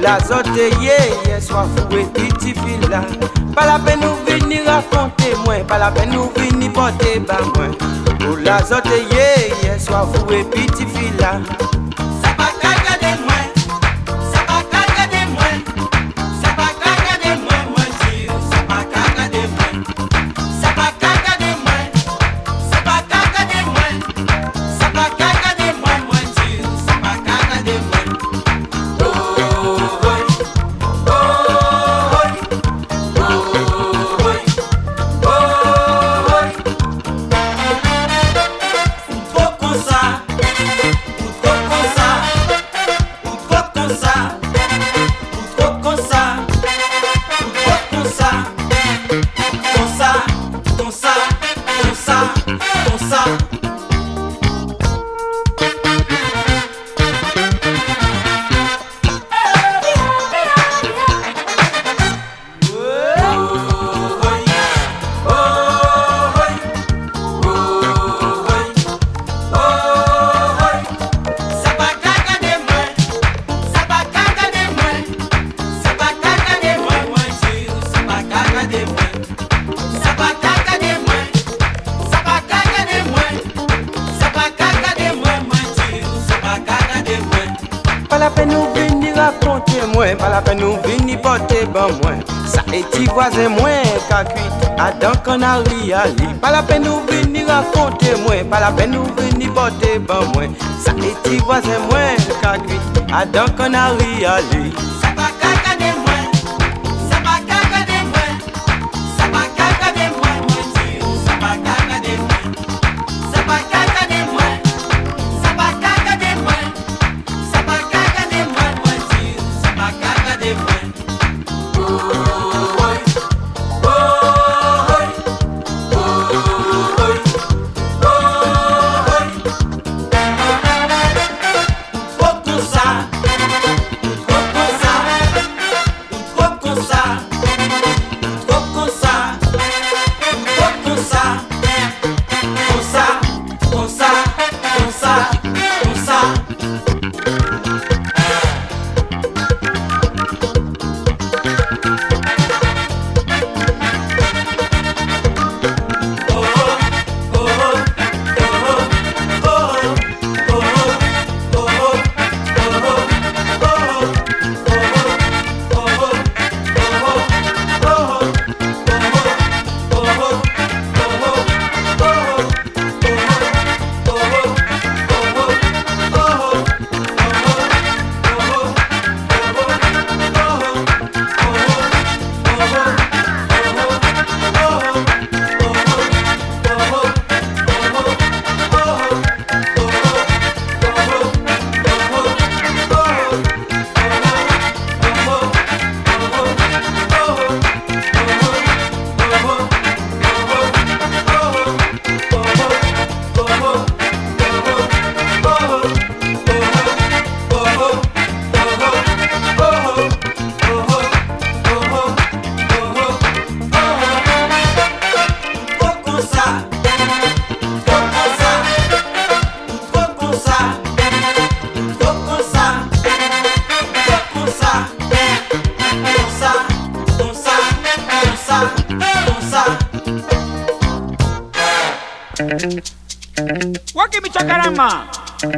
la zote ye ye Swafou et piti fila Pas la peine nou vini raconter mwen Pas la peine ou vini porter ba moins. Ou oh, la zote ye ye Swafou et piti fila Et tu vois, c'est moi, c'est Adam qu'on ah, a ah, ri Pas la peine nous venir raconter, moi. Pas la peine de nous venir porter, ben moi. Et tu vois, c'est moi, c'est Adam qu'on ah, a ri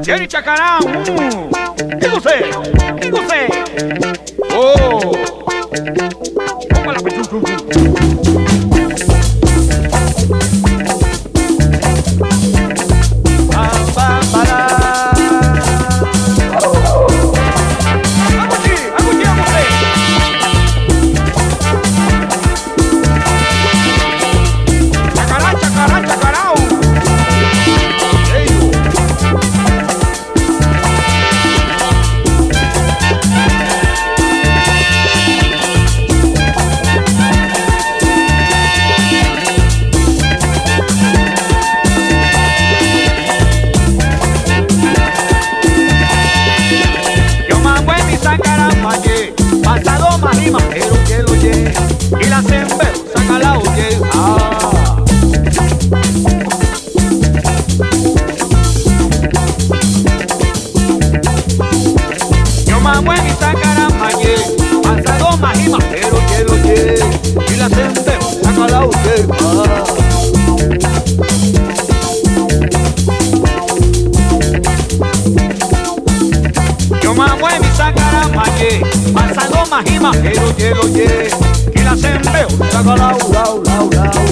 Jerry Chacarán. ¿Qué usted? Chaka lau, lau, lau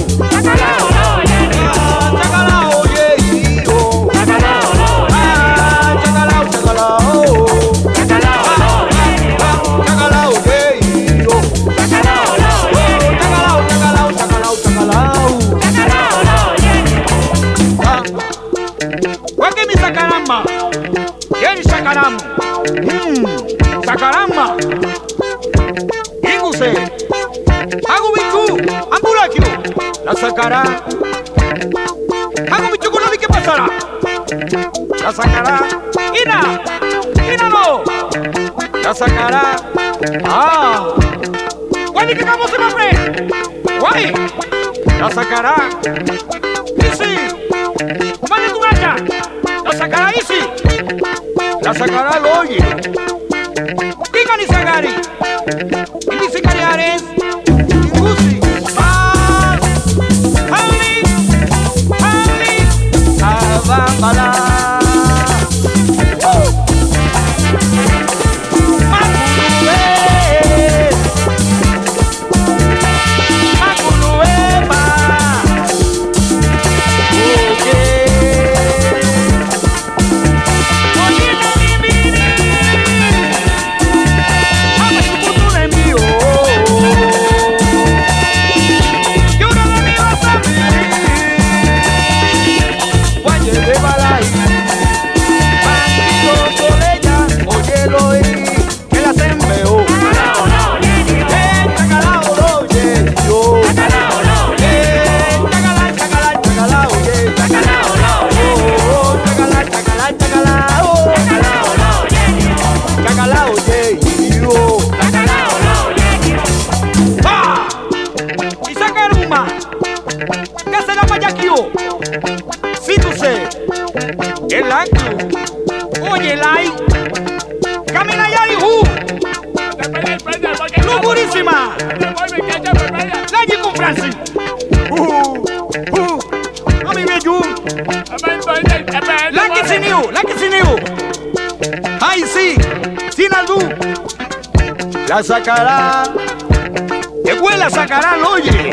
Sacará. sacará. huele a sacarán, oye.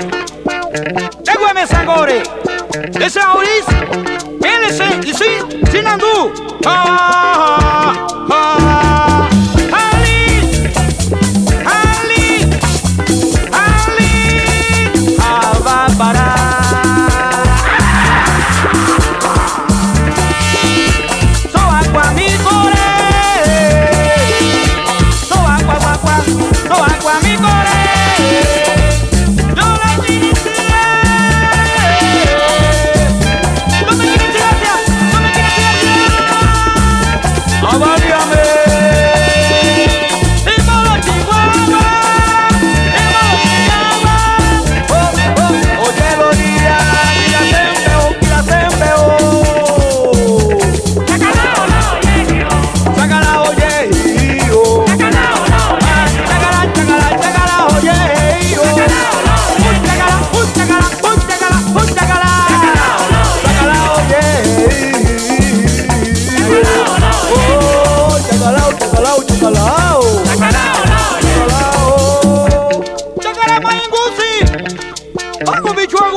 Déjame sangore. Ese Auris, PLC eh, y sí, sin andú.